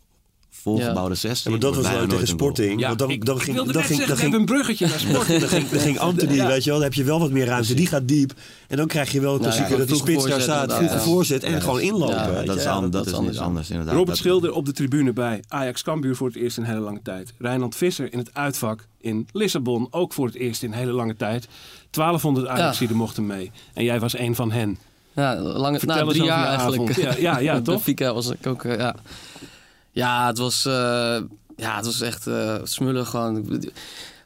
volgebouwde 16. Ja, maar dat was wel bijna tegen een. Sporting. want dan, ik, dan ik ging, wilde dan net ging, zeggen, dan ging, een bruggetje naar sport. dan ging, dan ging Anthony, Ja. weet je wel, dan heb je wel wat meer ruimte. Die gaat diep. En dan krijg je wel een Nou, klassieker ja, dat die spits daar staat, vroege ja. voorzet en Ja, gewoon inlopen. Dat is, anders, dat dat is is niets anders inderdaad. Robert Schilder op de tribune bij Ajax Cambuur voor het eerst in hele lange tijd. Rijnland Visser in het uitvak in Lissabon ook voor het eerst in hele lange tijd. 1200 Ajaxiden mochten mee. En jij was een van hen. Ja, lange, na drie jaar eigenlijk. Ja, ja, toch? Fika was ik ook, eh, ja. Ja, het was, eh, ja, het was echt eh, smullen gewoon.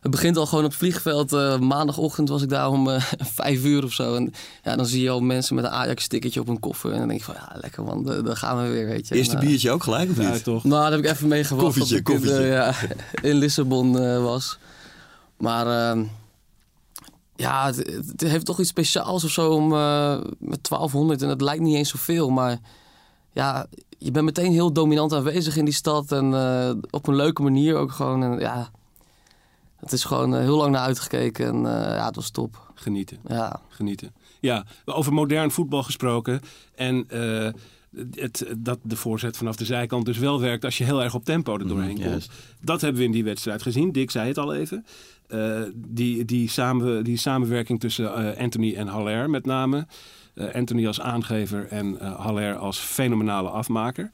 Het begint al gewoon op het vliegveld. eh, maandagochtend was ik daar om eh, vijf uur of zo. En ja, dan zie je al mensen met een Ajax-stickertje op hun koffer. En dan denk ik van, ja, lekker man, daar daar gaan we weer, weet je. Eerste En, biertje ook gelijk of Ja, niet? toch? nou, dat heb ik even meegewacht. Koffietje, in, koffietje. eh, ja, in Lissabon eh, was. Maar ehm, ja, het, het heeft toch iets speciaals of zo om eh, met 1200. En het lijkt niet eens zoveel, maar ja, je bent meteen heel dominant aanwezig in die stad. En eh, op een leuke manier ook gewoon. En, ja, het is gewoon eh, heel lang naar uitgekeken. En eh, ja, het was top. Genieten. Ja, genieten. Ja, over modern voetbal gesproken. En eh, het, dat de voorzet vanaf de zijkant dus wel werkt als je heel erg op tempo er doorheen Mhm, komt. Dat hebben we in die wedstrijd gezien. Dick zei het al even. Eh, die, die, samen, die samenwerking tussen Anthony en Haller met name. Eh, Anthony als aangever en eh Haller als fenomenale afmaker.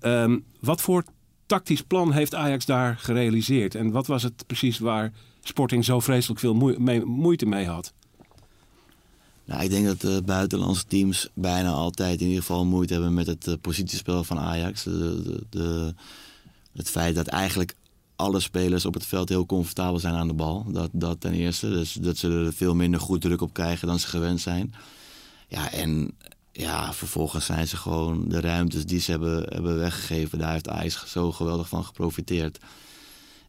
Ehm, wat voor tactisch plan heeft Ajax daar gerealiseerd? En wat was het precies waar Sporting zo vreselijk veel moeite mee had? Nou, ik denk dat buitenlandse teams bijna altijd in ieder geval moeite hebben met het eh, positiespel van Ajax. De, de- het feit dat eigenlijk alle spelers op het veld heel comfortabel zijn aan de bal. Dat, dat ten eerste. Dus dat ze er veel minder goed druk op krijgen dan ze gewend zijn. Ja, en ja, vervolgens zijn ze gewoon de ruimtes die ze hebben, hebben weggegeven. Daar heeft Ajax zo geweldig van geprofiteerd.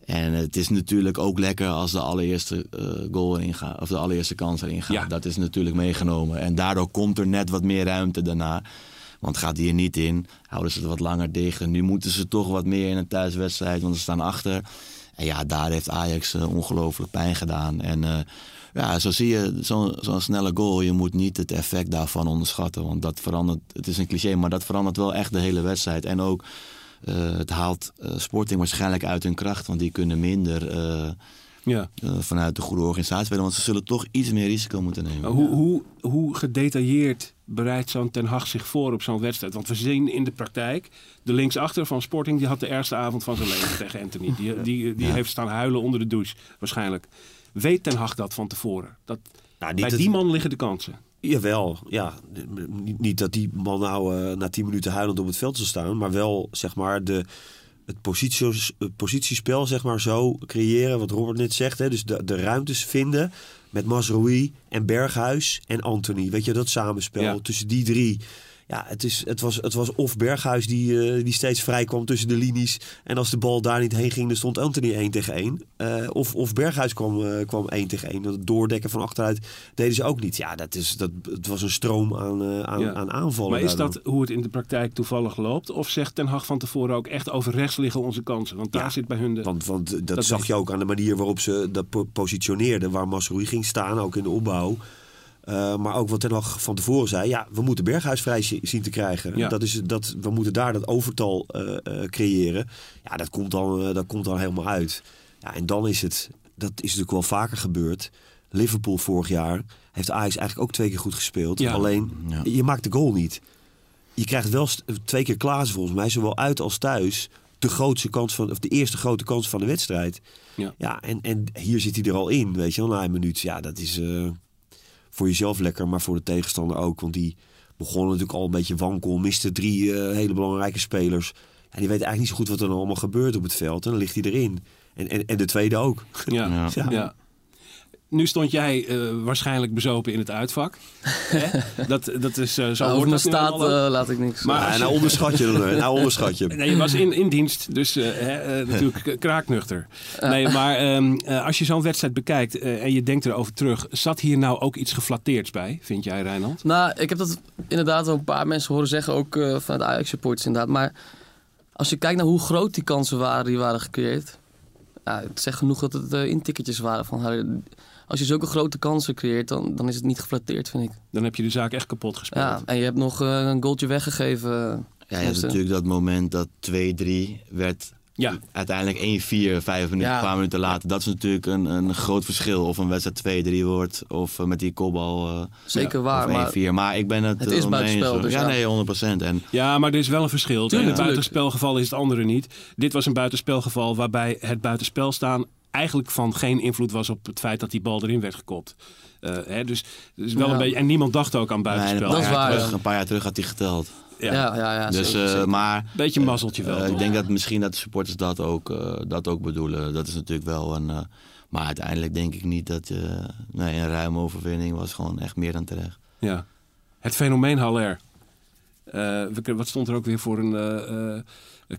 En het is natuurlijk ook lekker als de allereerste eh, goal erin gaat, of de allereerste kans erin gaat. Ja. Dat is natuurlijk meegenomen. En daardoor komt er net wat meer ruimte daarna. Want gaat die er niet in, houden ze het wat langer dicht. En nu moeten ze toch wat meer in een thuiswedstrijd, want ze staan achter. En ja, daar heeft Ajax eh, ongelooflijk pijn gedaan. En eh, ja, zo zie je zo'n zo'n snelle goal. Je moet niet het effect daarvan onderschatten. Want dat verandert, het is een cliché, maar dat verandert wel echt de hele wedstrijd. En ook, eh, het haalt eh, Sporting waarschijnlijk uit hun kracht. Want die kunnen minder eh, Ja. vanuit de goede organisatie spelen. Want ze zullen toch iets meer risico moeten nemen. Hoe, hoe, hoe gedetailleerd bereidt zo'n Ten Hag zich voor op zo'n wedstrijd? Want we zien in de praktijk, de linksachter van Sporting, die had de ergste avond van zijn leven tegen Anthony. Die, die, die Ja. heeft staan huilen onder de douche, waarschijnlijk. Weet Ten Hag dat van tevoren? Dat, Nou, niet bij dat- die man liggen de kansen. Jawel, ja. Niet, dat die man nou eh, na 10 minuten huilend op het veld zal staan, maar wel zeg maar de, het, posities, het positiespel zeg maar zo creëren, wat Robert net zegt. Hè, dus de, de ruimtes vinden met Mazraoui en Berghuis en Anthony. Weet je, dat samenspel Ja. tussen die drie. Ja, het, is, het, was, het was of Berghuis die, eh, die steeds vrij kwam tussen de linies. En als de bal daar niet heen ging, dan stond Anthony 1 tegen 1. Eh, of, of Berghuis kwam, eh, kwam 1 tegen 1. Dat doordekken van achteruit deden ze ook niet. Ja, dat is, dat, het was een stroom aan, aan, Ja. aan aanvallen. Maar is daardoor. dat hoe het in de praktijk toevallig loopt? Of zegt Ten Hag van tevoren ook echt over rechts liggen onze kansen? Want daar Ja, zit bij hun de... Want, want dat, Dat zag je ook aan de manier waarop ze dat po- positioneerden. Waar Masroei ging staan, ook in de opbouw. Eh, maar ook wat Ten Hag van tevoren zei. Ja, we moeten Berghuis vrij zi- zien te krijgen. Ja. Dat is, dat, we moeten daar dat overtal eh, eh, creëren. Ja, dat komt, dan, eh, dat komt dan helemaal uit. Ja, en dan is het... Dat is natuurlijk wel vaker gebeurd. Liverpool vorig jaar heeft Ajax eigenlijk ook twee keer goed gespeeld. Ja. Alleen, Ja. je maakt de goal niet. Je krijgt wel twee keer Klaassen volgens mij, zowel uit als thuis, de grootste kans van, of de eerste grote kans van de wedstrijd. Ja. Ja, en, en hier zit hij er al in, weet je wel, na een minuut. Ja, dat is eh, voor jezelf lekker, maar voor de tegenstander ook. Want die begon natuurlijk al een beetje wankel, miste drie eh, hele belangrijke spelers. En die weet eigenlijk niet zo goed wat er nou allemaal gebeurt op het veld. En dan ligt hij erin. En, en, en de tweede ook. Ja. Ja. Ja. Ja. Nu stond jij eh, waarschijnlijk bezopen in het uitvak. Hè? Dat, dat is eh, zo Nou, hoort over mijn dat staat eh, laat ik niks. Maar- Maar als je- nou onderschat je. Nou onderschat je. Nee, je was in, in dienst, dus hè, natuurlijk kraaknuchter. Nee, maar ehm, eh, als je zo'n wedstrijd bekijkt en je denkt erover terug... zat hier nou ook iets geflatteerds bij, vind jij, Reinhard? Nou, ik heb dat inderdaad wel een paar mensen horen zeggen, ook vanuit Ajax supporters inderdaad. Maar als je kijkt naar hoe groot die kansen waren die waren gecreëerd. Ja, het zegt genoeg dat het intikketjes waren van Harry. Als je zulke grote kansen creëert, dan, dan is het niet geflatteerd, vind ik. Dan heb je de zaak echt kapot gespeeld. Ja, en je hebt nog eh, een goaltje weggegeven. Ja, je hebt natuurlijk dat moment dat 2-3 werd Ja. uiteindelijk 1-4, vijf minuten, Ja. een paar minuten later. Dat is natuurlijk een, een groot verschil. Of een wedstrijd 2-3 wordt, of eh, met die kopbal eh, Zeker waar, of maar 1-4. Maar ik ben het, Het is buitenspel, dus ja, ja. nee, 100%. En Ja, maar er is wel een verschil. Het Tuurlijk, ene buitenspelgeval is het andere niet. Dit was een buitenspelgeval waarbij het buitenspel staan eigenlijk van geen invloed was op het feit dat die bal erin werd gekopt. Eh, hè, dus, dus wel Ja. een beetje, en niemand dacht ook aan nee, een, buitenspel. paar Dat is jaar waar, terug, ja. een paar jaar terug had hij geteld. Ja. ja, ja, ja, dus, zeker, eh, zeker. maar Beetje mazzeltje wel. eh, ik denk dat misschien dat de supporters dat ook, dat ook bedoelen. Dat is natuurlijk wel een... eh, maar uiteindelijk denk ik niet dat je... nee, een ruime overwinning was gewoon echt meer dan terecht. Ja. Het fenomeen Haller. Eh, wat stond er ook weer voor een eh, eh,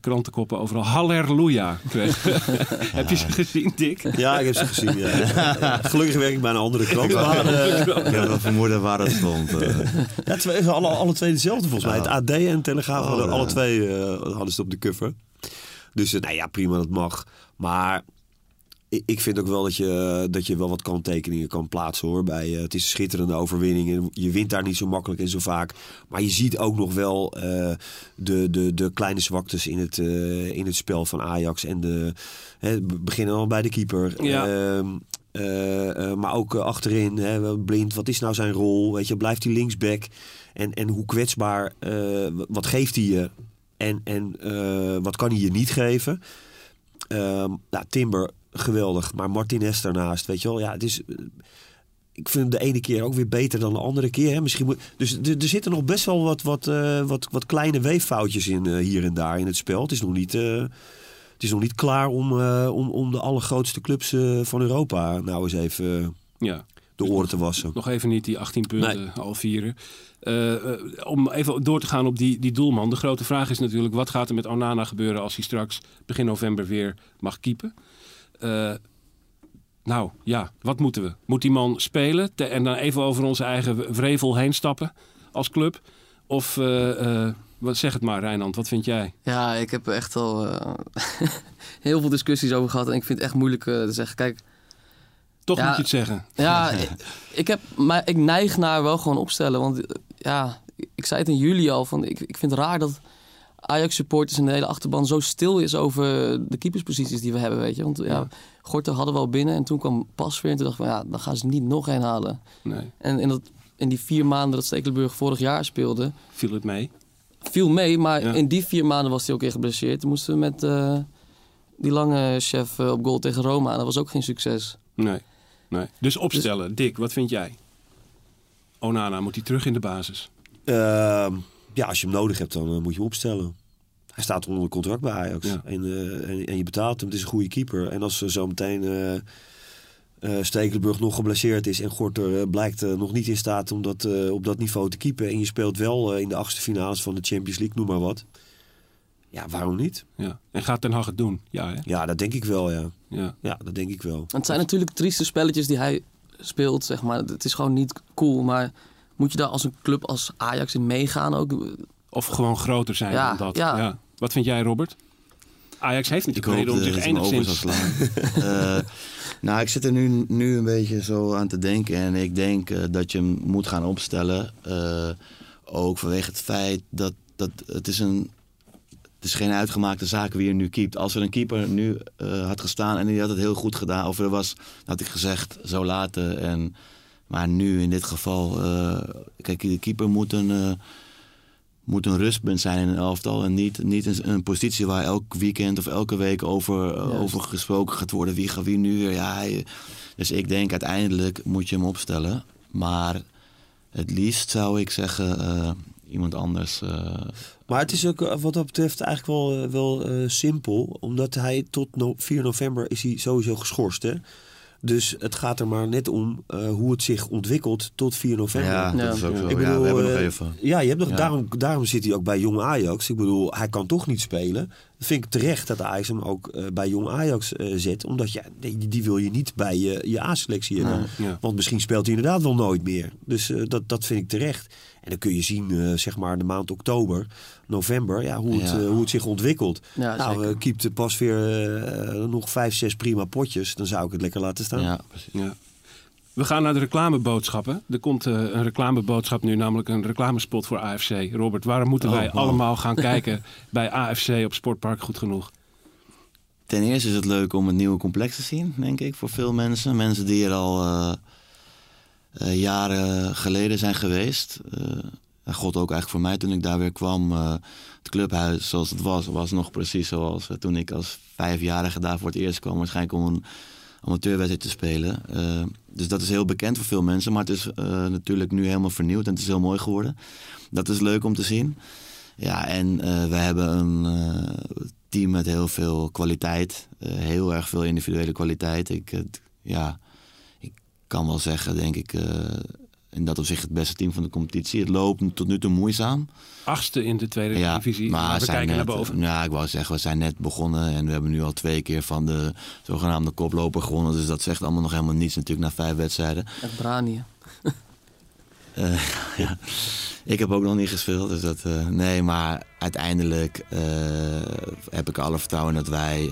krantenkoppen overal? Halleluja. kreeg. Heb je ze gezien, Dick? Ja, ik heb ze gezien. Ja. Gelukkig werk ik bij een andere krant. Maar, eh, Ik heb wel vermoeden waar het stond. eh. ja, twee, alle, alle twee dezelfde volgens mij. Het AD en Telegraaf Oh, hadden alle twee eh, hadden ze op de cover. Dus eh, nou ja, prima, dat mag. Maar ik, vind ook wel dat je, dat je wel wat kanttekeningen kan plaatsen hoor. Bij, eh, het is een schitterende overwinning. En je wint daar niet zo makkelijk en zo vaak. Maar je ziet ook nog wel eh, de, de, de kleine zwaktes in het, eh, in het spel van Ajax. En de, hè, beginnen al bij de keeper. Ja. Ehm, eh, eh, maar ook eh, achterin, hè, blind, wat is nou zijn rol? Weet je, blijft hij linksback? En, en hoe kwetsbaar, eh, wat geeft hij je? En, en eh, wat kan hij je niet geven? Ehm nou, Timber, geweldig. Maar Martinez daarnaast, weet je wel. Ja, het is... eh, ik vind hem de ene keer ook weer beter dan de andere keer. Hè. Misschien moet, dus er, er zitten nog best wel wat, wat, eh, wat, wat kleine weeffoutjes in eh, hier en daar in het spel. Het is nog niet, het is nog niet klaar om, om, om de allergrootste clubs van Europa nou eens even Ja. de oren te wassen. Nog even niet die 18 punten al vieren. Om even door te gaan op die, die doelman. De grote vraag is natuurlijk, wat gaat er met Onana gebeuren als hij straks begin november weer mag keepen? Eh, nou ja, wat moeten we? Moet die man spelen te- en dan even over onze eigen wrevel heen stappen als club? Of eh, eh, wat, zeg het maar, Rijnand, wat vind jij? Ja, ik heb echt al heel veel discussies over gehad. En ik vind het echt moeilijk te zeggen. Kijk, Toch Ja. moet je het zeggen. ja, ik, ik, heb, maar ik neig naar wel gewoon opstellen. Want ja, ik zei het in juli al. Van, ik, ik vind het raar dat Ajax-supporters en de hele achterban zo stil is over de keepersposities die we hebben, weet je. Want ja, Gorter hadden we al binnen en toen kwam Pas weer. En toen dacht ik van, ja, dan gaan ze niet nog één halen. Nee, En in, dat, in die vier maanden dat Stekelenburg vorig jaar speelde, viel het mee? viel mee. Maar Ja. in die vier maanden was hij ook echt geblesseerd. Toen moesten we met eh, die lange chef eh, op goal tegen Roma. En dat was ook geen succes. Nee. nee. Dus opstellen. Dick, wat vind jij? Onana, moet hij terug in de basis? Ehm, ja, als je hem nodig hebt, dan eh, moet je hem opstellen. Hij staat onder contract bij Ajax. Ja. En, eh, en, en je betaalt hem. Het is een goede keeper. En als ze zo meteen eh eh, Stekelenburg nog geblesseerd is... en Gorter eh, blijkt eh, nog niet in staat om dat, eh, op dat niveau te keepen... en je speelt wel eh, in de achtste finales van de Champions League, noem maar wat. Ja, waarom niet? Ja. En gaat Ten Hag het doen? Ja, hè? Ja, dat denk ik wel, ja. Ja. Ja, dat denk ik wel. Het zijn natuurlijk trieste spelletjes die hij speelt, zeg maar. Het is gewoon niet cool, maar moet je daar als een club als Ajax in meegaan ook? Of gewoon groter zijn Ja, dan dat. ja. Wat vind jij, Robert? Ajax heeft natuurlijk hoop reden om zich enigszins... slaan. Eh, nou, ik zit er nu, nu een beetje zo aan te denken. En ik denk eh, dat je hem moet gaan opstellen. eh, ook vanwege het feit dat, dat het is een... Het is geen uitgemaakte zaak wie er nu keept. Als er een keeper nu eh, had gestaan en die had het heel goed gedaan. Of er was, had ik gezegd, zo laten. En, maar nu in dit geval... eh, kijk, de keeper moet een... eh, moet een rustpunt zijn in een elftal. En niet, niet een, een positie waar elk weekend of elke week over, eh, over gesproken gaat worden. Wie gaat wie nu weer? Ja, hij- dus ik denk uiteindelijk moet je hem opstellen. Maar het liefst zou ik zeggen iemand anders. Maar het is ook wat dat betreft eigenlijk wel, wel simpel. Omdat hij tot no 4 november is hij sowieso geschorst. Hè? Dus het gaat er maar net om eh, hoe het zich ontwikkelt tot 4 november. ja, Ja. dat is ook zo. Ik ja, bedoel, we hebben nog eh, even. Ja, je hebt nog, Ja. Daarom, daarom zit hij ook bij Jong Ajax. Ik bedoel, hij kan toch niet spelen. Dat vind ik terecht dat Ajax hem ook eh, bij Jong Ajax eh, zet. Omdat ja, die, die wil je niet bij je, je A-selectie hebben. Ja. Want misschien speelt hij inderdaad wel nooit meer. Dus eh, dat, dat vind ik terecht. En dan kun je zien, eh, zeg maar, de maand oktober, november, ja, hoe, het, Ja. eh, hoe het zich ontwikkelt. Ja, nou, eh, keept pas weer nog vijf, zes prima potjes. Dan zou ik het lekker laten staan. Ja, precies. Ja. We gaan naar de reclameboodschappen. Er komt een reclameboodschap nu, namelijk een reclamespot voor AFC. Robert, waarom moeten Oh, wij wow. allemaal gaan kijken bij AFC op Sportpark Goed Genoeg? Ten eerste is het leuk om het nieuwe complex te zien, denk ik, voor veel mensen. Mensen die er al eh, eh, jaren geleden zijn geweest. Eh, en God ook eigenlijk voor mij toen ik daar weer kwam. eh, het clubhuis zoals het was, was nog precies zoals toen ik als vijfjarige daar voor het eerst kwam. Waarschijnlijk om een amateurwedstrijd te spelen. Dus dat is heel bekend voor veel mensen. Maar het is natuurlijk nu helemaal vernieuwd en het is heel mooi geworden. Dat is leuk om te zien. Ja, en we hebben een team met heel veel kwaliteit. Heel erg veel individuele kwaliteit. Ik, ja, kan wel zeggen, denk ik, eh, in dat opzicht het beste team van de competitie. Het loopt tot nu toe moeizaam. Achtste in de tweede Ja, divisie. maar Maar we zijn kijken net, naar boven. Ja, ik wou zeggen, we zijn net begonnen en we hebben nu al twee keer van de zogenaamde koploper gewonnen. Dus dat zegt allemaal nog helemaal niets natuurlijk na vijf wedstrijden. Echt brani. Eh, ja. Ik heb ook nog niet gespeeld, dus dat... eh, nee, maar uiteindelijk eh, heb ik alle vertrouwen dat wij...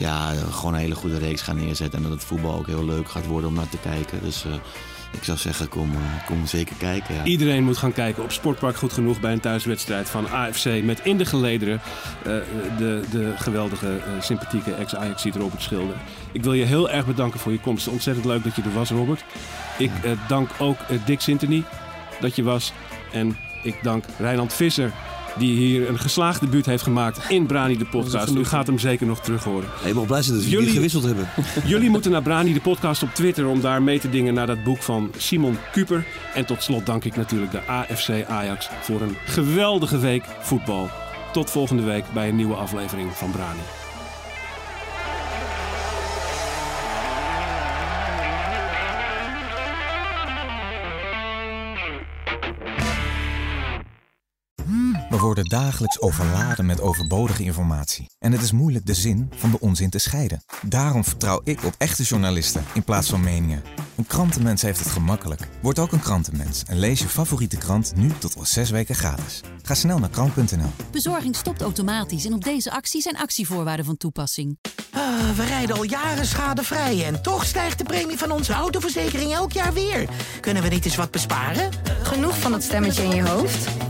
ja, gewoon een hele goede reeks gaan neerzetten. En dat het voetbal ook heel leuk gaat worden om naar te kijken. Dus eh, ik zou zeggen, kom, eh, kom zeker kijken. Ja. Iedereen moet gaan kijken op Sportpark Goed Genoeg bij een thuiswedstrijd van AFC. Met in de gelederen eh, de, de geweldige, sympathieke ex-Ajax-ziet Robert Schilder. Ik wil je heel erg bedanken voor je komst. Ontzettend leuk dat je er was, Robert. Ik dank ook Dick Sintony dat je was. En ik dank Rijnand Visser die hier een geslaagd debuut heeft gemaakt in Brani de podcast. U gaat hem zeker nog terug horen. Mag blij zijn dat we Jullie- jullie gewisseld hebben. Jullie moeten naar Brani de podcast op Twitter om daar mee te dingen naar dat boek van Simon Kuper. En tot slot dank ik natuurlijk de AFC Ajax voor een geweldige week voetbal. Tot volgende week bij een nieuwe aflevering van Brani. Worden dagelijks overladen met overbodige informatie. En het is moeilijk de zin van de onzin te scheiden. Daarom vertrouw ik op echte journalisten in plaats van meningen. Een krantenmens heeft het gemakkelijk. Word ook een krantenmens en lees je favoriete krant nu tot al zes weken gratis. Ga snel naar krant.nl. Bezorging stopt automatisch en op deze actie zijn actievoorwaarden van toepassing. Ah, we rijden al jaren schadevrij en toch stijgt de premie van onze autoverzekering elk jaar weer. Kunnen we niet eens wat besparen? Genoeg van dat stemmetje in je hoofd?